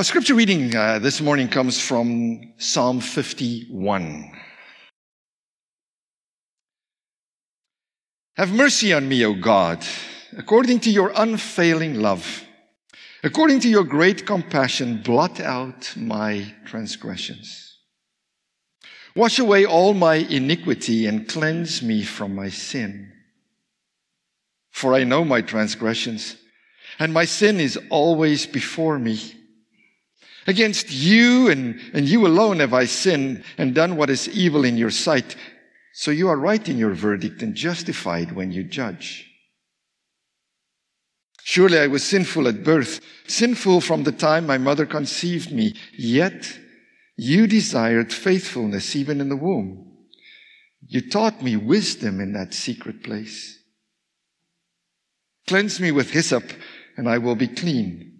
Our scripture reading uh, this morning comes from Psalm 51. Have mercy on me, O God, according to your unfailing love. According to your great compassion, blot out my transgressions. Wash away all my iniquity and cleanse me from my sin. For I know my transgressions, and my sin is always before me. Against you and, and you alone have I sinned and done what is evil in your sight. So you are right in your verdict and justified when you judge. Surely I was sinful at birth, sinful from the time my mother conceived me. Yet you desired faithfulness even in the womb. You taught me wisdom in that secret place. Cleanse me with hyssop, and I will be clean.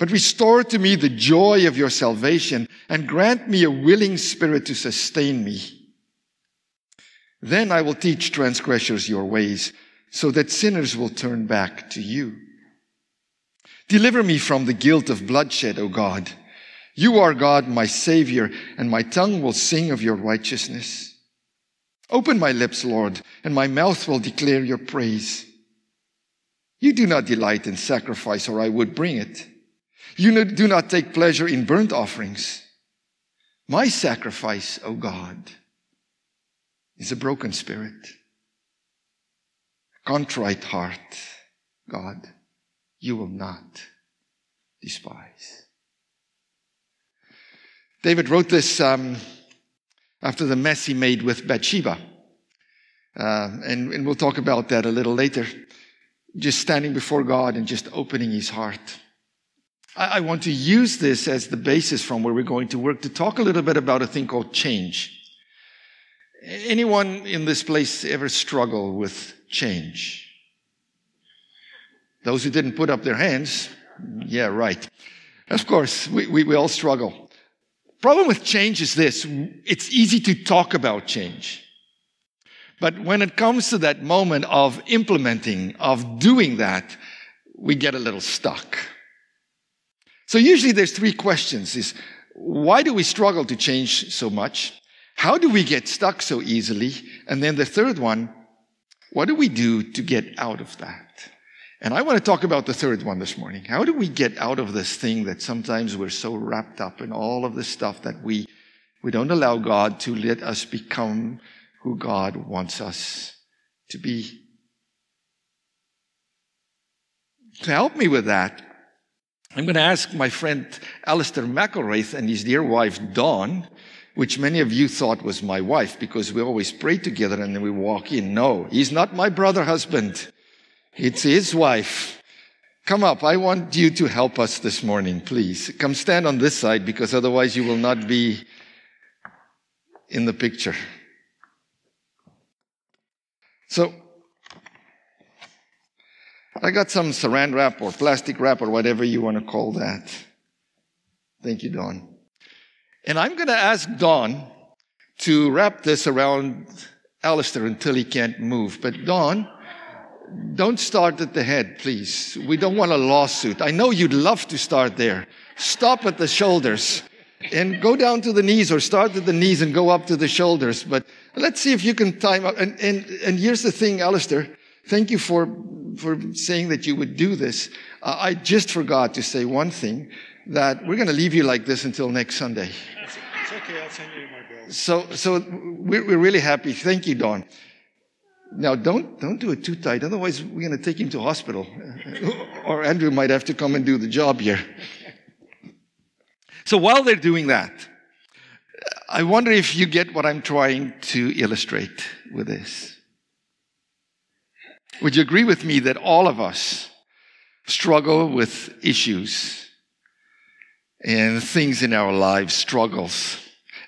but restore to me the joy of your salvation and grant me a willing spirit to sustain me. Then I will teach transgressors your ways so that sinners will turn back to you. Deliver me from the guilt of bloodshed, O God. You are God, my Savior, and my tongue will sing of your righteousness. Open my lips, Lord, and my mouth will declare your praise. You do not delight in sacrifice, or I would bring it. You do not take pleasure in burnt offerings. My sacrifice, O God, is a broken spirit a contrite heart, God, you will not despise. David wrote this um, after the mess he made with Bathsheba. Uh, and, and we'll talk about that a little later. Just standing before God and just opening his heart. I, want to use this as the basis from where we're going to work to talk a little bit about a thing called change. Anyone in this place ever struggle with change? Those who didn't put up their hands, yeah, right. Of course, we, we, we all struggle. Problem with change is this it's easy to talk about change. But when it comes to that moment of implementing, of doing that, we get a little stuck. So usually there's three questions is why do we struggle to change so much? How do we get stuck so easily? And then the third one, what do we do to get out of that? And I want to talk about the third one this morning. How do we get out of this thing that sometimes we're so wrapped up in all of the stuff that we, we don't allow God to let us become who God wants us to be? To help me with that, I'm going to ask my friend Alistair McElraith and his dear wife Dawn which many of you thought was my wife because we always pray together and then we walk in. No, he's not my brother husband. It's his wife. Come up. I want you to help us this morning, please. Come stand on this side because otherwise you will not be in the picture. So, I got some saran wrap or plastic wrap or whatever you want to call that. Thank you, Dawn. And I'm going to ask Dawn to wrap this around Alistair until he can't move. But Dawn, don't start at the head, please. We don't want a lawsuit. I know you'd love to start there. Stop at the shoulders and go down to the knees or start at the knees and go up to the shoulders. But let's see if you can time up. And, and, and here's the thing, Alistair. Thank you for, for saying that you would do this. Uh, I just forgot to say one thing that we're going to leave you like this until next Sunday. It's, it's okay. I'll send you my bill. So, so we're, we're really happy. Thank you, Dawn. Now, don't, don't do it too tight. Otherwise, we're going to take him to hospital. or Andrew might have to come and do the job here. So while they're doing that, I wonder if you get what I'm trying to illustrate with this. Would you agree with me that all of us struggle with issues and things in our lives, struggles.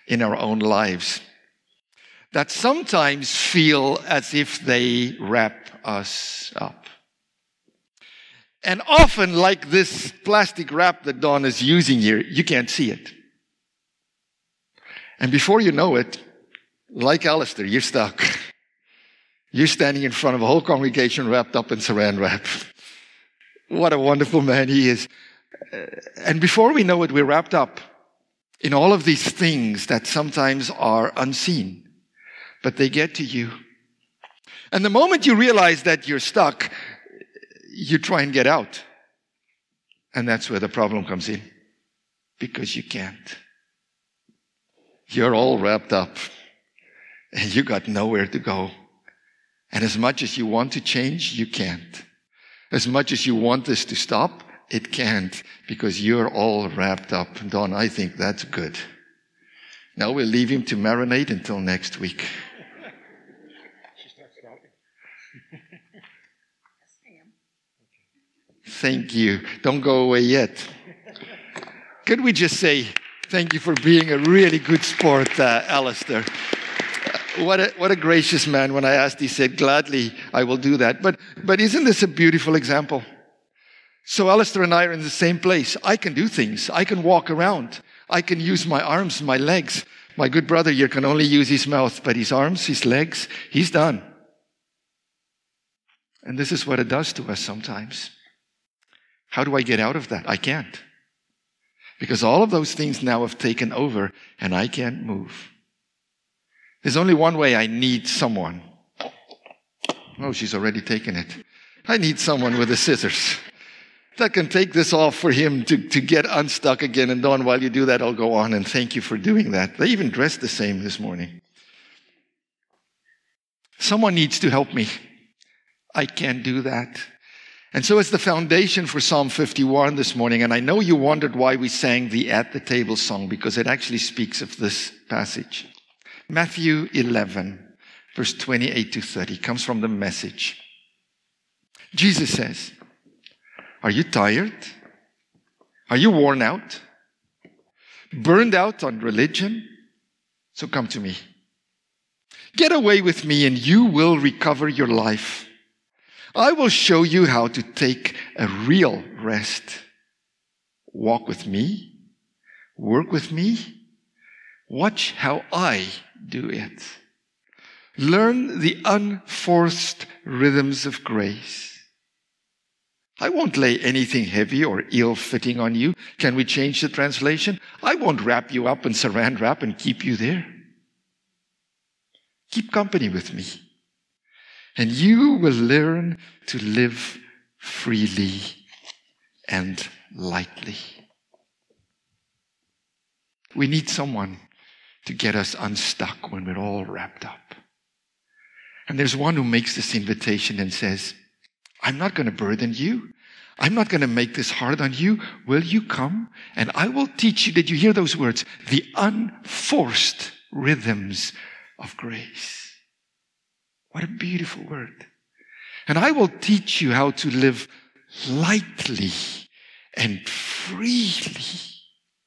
in our own lives that sometimes feel as if they wrap us up. And often, like this plastic wrap that Dawn is using here, you can't see it. And before you know it, like Alistair, you're stuck. You're standing in front of a whole congregation wrapped up in saran wrap. What a wonderful man he is. Uh, and before we know it, we're wrapped up in all of these things that sometimes are unseen, but they get to you. And the moment you realize that you're stuck, you try and get out. And that's where the problem comes in. Because you can't. You're all wrapped up and you got nowhere to go. And as much as you want to change, you can't. As much as you want this to stop, it can't because you're all wrapped up. Dawn, I think that's good. Now we'll leave him to marinate until next week. Thank you. Don't go away yet. Could we just say thank you for being a really good sport, uh, Alistair? What a, what a gracious man. When I asked, he said, gladly, I will do that. But, but isn't this a beautiful example? So Alistair and I are in the same place. I can do things. I can walk around. I can use my arms, my legs. My good brother here can only use his mouth, but his arms, his legs, he's done. And this is what it does to us sometimes. How do I get out of that? I can't. Because all of those things now have taken over and I can't move. There's only one way I need someone. Oh, she's already taken it. I need someone with the scissors that can take this off for him to, to get unstuck again. And Dawn, while you do that, I'll go on and thank you for doing that. They even dressed the same this morning. Someone needs to help me. I can't do that. And so it's the foundation for Psalm 51 this morning. And I know you wondered why we sang the At the Table song because it actually speaks of this passage. Matthew 11, verse 28 to 30 comes from the message. Jesus says, Are you tired? Are you worn out? Burned out on religion? So come to me. Get away with me and you will recover your life. I will show you how to take a real rest. Walk with me, work with me, watch how I do it. Learn the unforced rhythms of grace. I won't lay anything heavy or ill fitting on you. Can we change the translation? I won't wrap you up in saran wrap and keep you there. Keep company with me and you will learn to live freely and lightly. We need someone to get us unstuck when we're all wrapped up. And there's one who makes this invitation and says, I'm not going to burden you. I'm not going to make this hard on you. Will you come? And I will teach you. Did you hear those words? The unforced rhythms of grace. What a beautiful word. And I will teach you how to live lightly and freely.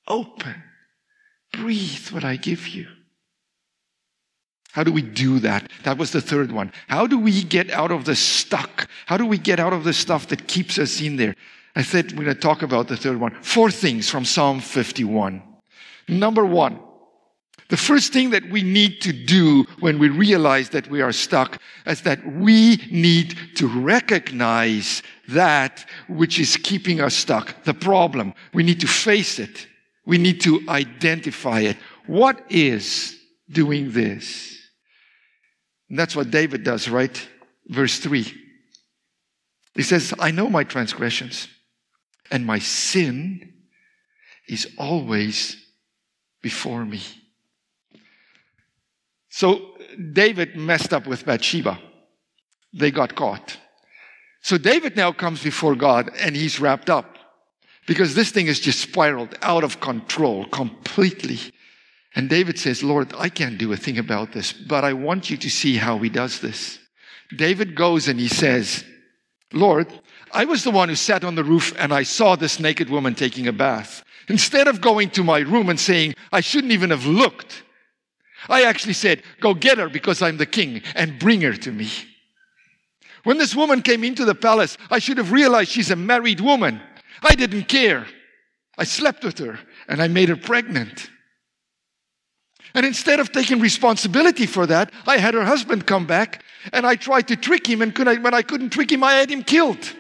Open. Breathe what I give you. How do we do that? That was the third one. How do we get out of the stuck? How do we get out of the stuff that keeps us in there? I said we're going to talk about the third one. Four things from Psalm 51. Number one, the first thing that we need to do when we realize that we are stuck is that we need to recognize that which is keeping us stuck, the problem. We need to face it. We need to identify it. What is doing this? And that's what David does, right? Verse 3. He says, I know my transgressions, and my sin is always before me. So David messed up with Bathsheba. They got caught. So David now comes before God and he's wrapped up because this thing has just spiraled out of control completely. And David says, Lord, I can't do a thing about this, but I want you to see how he does this. David goes and he says, Lord, I was the one who sat on the roof and I saw this naked woman taking a bath. Instead of going to my room and saying, I shouldn't even have looked, I actually said, Go get her because I'm the king and bring her to me. When this woman came into the palace, I should have realized she's a married woman. I didn't care. I slept with her and I made her pregnant. And instead of taking responsibility for that, I had her husband come back and I tried to trick him. And when I couldn't trick him, I had him killed.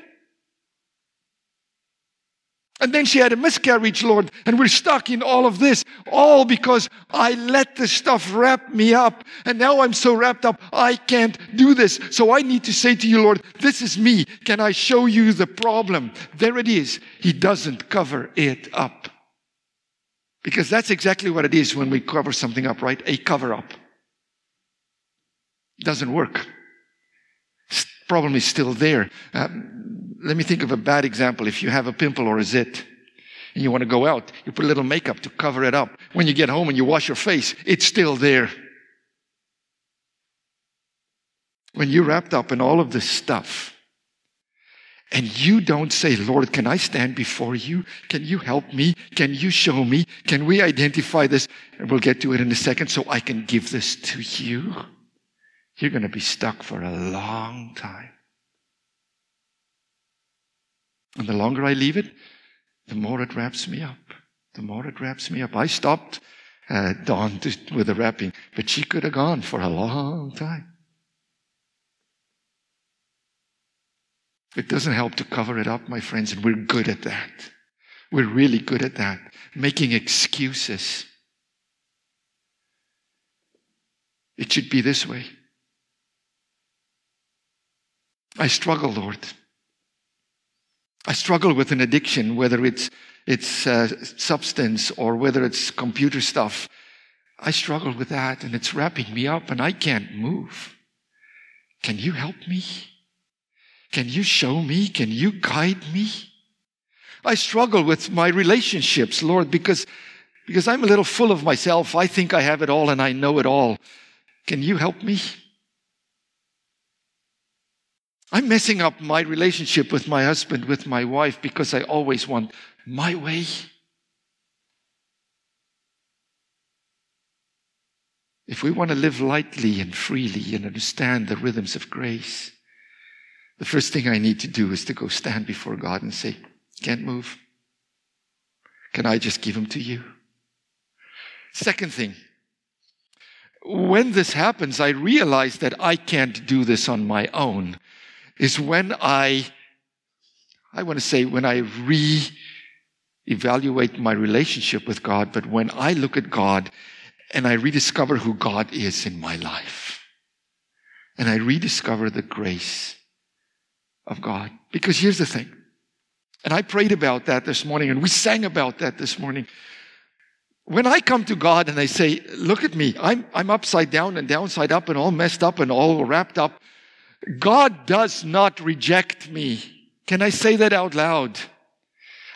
And then she had a miscarriage, Lord, and we're stuck in all of this, all because I let the stuff wrap me up. And now I'm so wrapped up, I can't do this. So I need to say to you, Lord, this is me. Can I show you the problem? There it is. He doesn't cover it up. Because that's exactly what it is when we cover something up, right? A cover up. Doesn't work. Problem is still there. Um, let me think of a bad example. If you have a pimple or a zit and you want to go out, you put a little makeup to cover it up. When you get home and you wash your face, it's still there. When you're wrapped up in all of this stuff, and you don't say, Lord, can I stand before you? Can you help me? Can you show me? Can we identify this? And we'll get to it in a second so I can give this to you. You're going to be stuck for a long time. And the longer I leave it, the more it wraps me up. The more it wraps me up. I stopped uh, Dawn with the wrapping, but she could have gone for a long time. It doesn't help to cover it up, my friends, and we're good at that. We're really good at that. Making excuses. It should be this way. I struggle, Lord. I struggle with an addiction, whether it's, it's uh, substance or whether it's computer stuff. I struggle with that and it's wrapping me up and I can't move. Can you help me? Can you show me? Can you guide me? I struggle with my relationships, Lord, because, because I'm a little full of myself. I think I have it all and I know it all. Can you help me? I'm messing up my relationship with my husband, with my wife, because I always want my way. If we want to live lightly and freely and understand the rhythms of grace, the first thing I need to do is to go stand before God and say, Can't move. Can I just give him to you? Second thing, when this happens, I realize that I can't do this on my own. Is when I, I want to say, when I re evaluate my relationship with God, but when I look at God and I rediscover who God is in my life, and I rediscover the grace of God. Because here's the thing, and I prayed about that this morning, and we sang about that this morning. When I come to God and I say, Look at me, I'm, I'm upside down and downside up and all messed up and all wrapped up, God does not reject me. Can I say that out loud?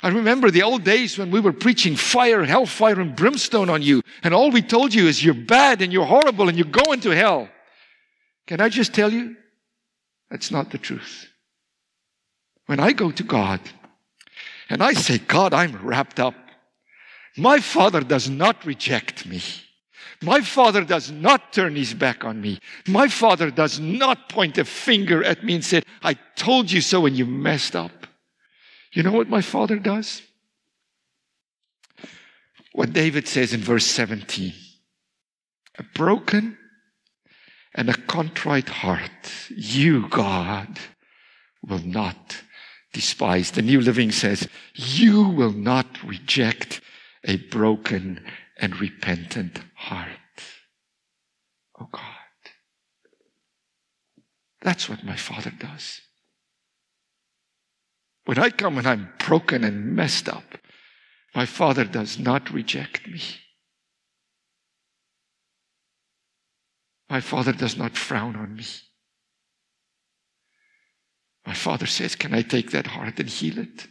I remember the old days when we were preaching fire, hellfire, and brimstone on you, and all we told you is you're bad and you're horrible and you're going to hell. Can I just tell you? That's not the truth. When I go to God and I say, God, I'm wrapped up, my Father does not reject me. My Father does not turn his back on me. My Father does not point a finger at me and say, I told you so and you messed up. You know what my Father does? What David says in verse 17 a broken and a contrite heart, you, God, will not despise. The New Living says, You will not reject a broken and repentant heart. Oh God. That's what my Father does. When I come and I'm broken and messed up, my Father does not reject me. My Father does not frown on me. My father says, Can I take that heart and heal it?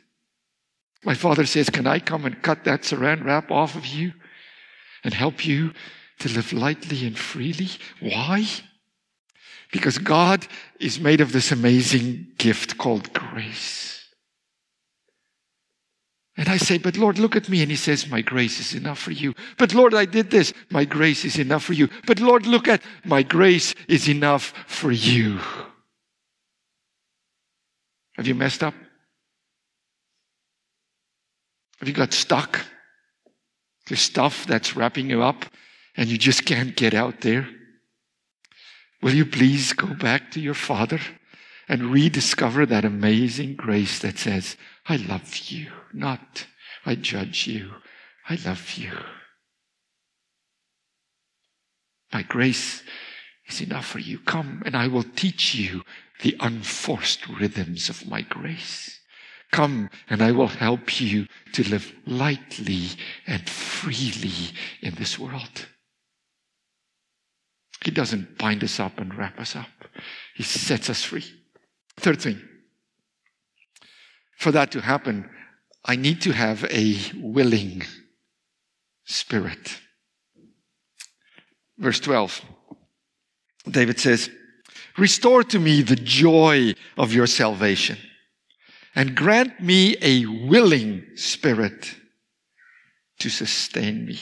My father says, Can I come and cut that saran wrap off of you and help you to live lightly and freely? Why? Because God is made of this amazing gift called grace. And I say, But Lord, look at me. And He says, My grace is enough for you. But Lord, I did this. My grace is enough for you. But Lord, look at my grace is enough for you. Have you messed up? Have you got stuck? There's stuff that's wrapping you up and you just can't get out there. Will you please go back to your Father and rediscover that amazing grace that says, I love you, not I judge you. I love you. My grace is enough for you. Come and I will teach you the unforced rhythms of my grace. Come and I will help you to live lightly and freely in this world. He doesn't bind us up and wrap us up. He sets us free. Third thing, for that to happen, I need to have a willing spirit. Verse 12, David says, Restore to me the joy of your salvation and grant me a willing spirit to sustain me.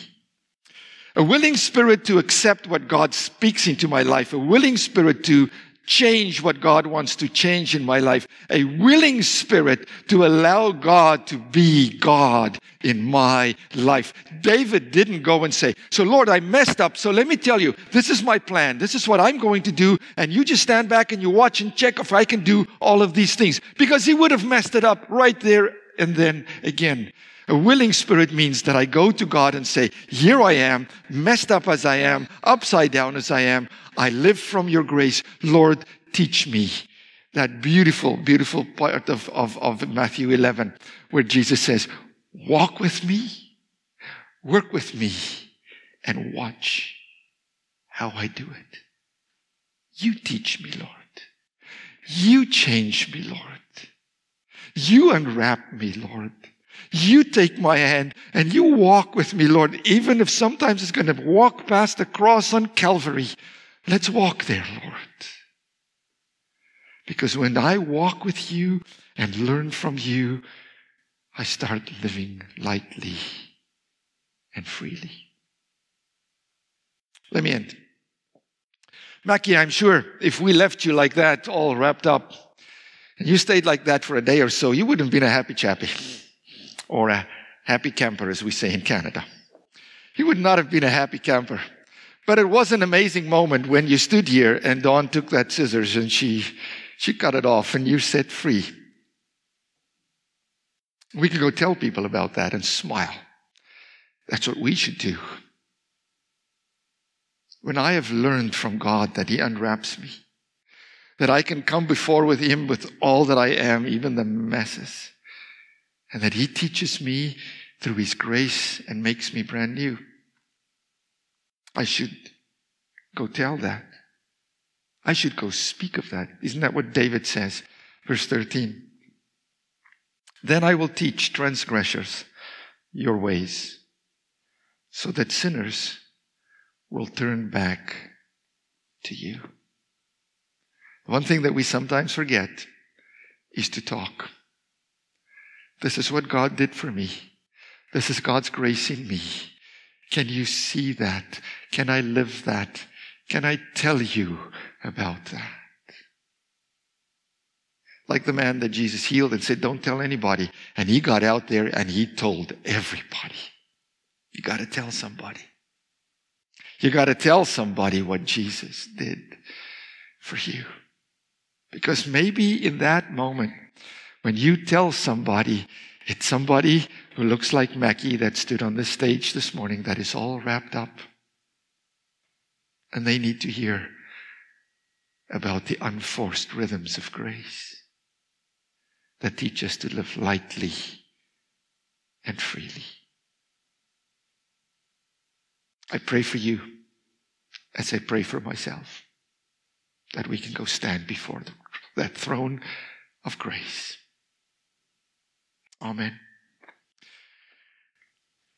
A willing spirit to accept what God speaks into my life, a willing spirit to change what God wants to change in my life, a willing spirit to allow God to be God in my life. David didn't go and say, So, Lord, I messed up. So, let me tell you, this is my plan. This is what I'm going to do. And you just stand back and you watch and check if I can do all of these things. Because he would have messed it up right there and then again. A willing spirit means that I go to God and say, Here I am, messed up as I am, upside down as I am. I live from your grace. Lord, teach me. That beautiful, beautiful part of, of, of Matthew 11, where Jesus says, Walk with me, work with me, and watch how I do it. You teach me, Lord. You change me, Lord. You unwrap me, Lord. You take my hand and you walk with me, Lord, even if sometimes it's going to walk past the cross on Calvary. Let's walk there, Lord. Because when I walk with you and learn from you, I start living lightly and freely. Let me end. Mackie, I'm sure if we left you like that, all wrapped up, and you stayed like that for a day or so, you wouldn't have been a happy chappy or a happy camper, as we say in Canada. He would not have been a happy camper. But it was an amazing moment when you stood here and Dawn took that scissors and she, she cut it off and you set free. We can go tell people about that and smile. That's what we should do. When I have learned from God that He unwraps me, that I can come before with Him with all that I am, even the messes, and that He teaches me through His grace and makes me brand new. I should go tell that. I should go speak of that. Isn't that what David says? Verse 13. Then I will teach transgressors your ways, so that sinners will turn back to you. One thing that we sometimes forget is to talk. This is what God did for me. This is God's grace in me. Can you see that? Can I live that? Can I tell you about that? Like the man that Jesus healed and said, Don't tell anybody. And he got out there and he told everybody. You got to tell somebody. You got to tell somebody what Jesus did for you. Because maybe in that moment, when you tell somebody, it's somebody who looks like Mackie that stood on the stage this morning that is all wrapped up. And they need to hear about the unforced rhythms of grace that teach us to live lightly and freely. I pray for you as I pray for myself that we can go stand before that throne of grace. Amen.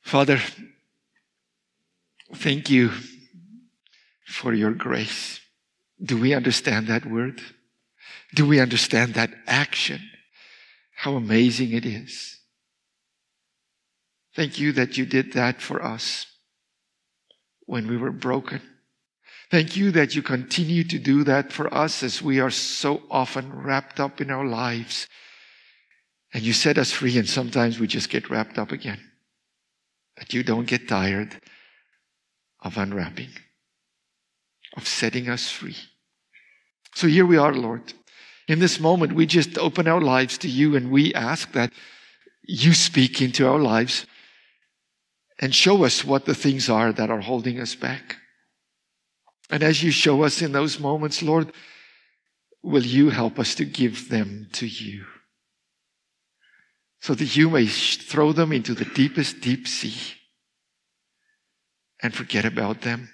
Father, thank you for your grace. Do we understand that word? Do we understand that action? How amazing it is. Thank you that you did that for us when we were broken. Thank you that you continue to do that for us as we are so often wrapped up in our lives. And you set us free, and sometimes we just get wrapped up again. That you don't get tired of unwrapping, of setting us free. So here we are, Lord. In this moment, we just open our lives to you and we ask that you speak into our lives and show us what the things are that are holding us back. And as you show us in those moments, Lord, will you help us to give them to you? So that you may throw them into the deepest deep sea and forget about them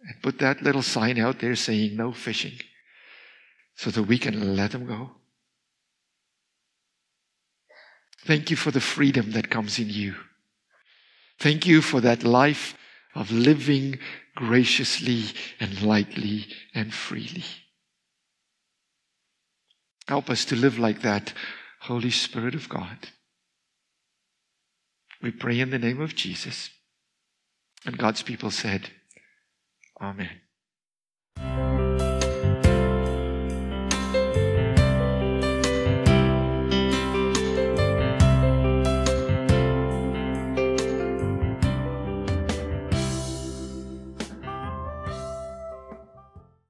and put that little sign out there saying no fishing so that we can let them go. Thank you for the freedom that comes in you. Thank you for that life of living graciously and lightly and freely. Help us to live like that, Holy Spirit of God. We pray in the name of Jesus. And God's people said, Amen.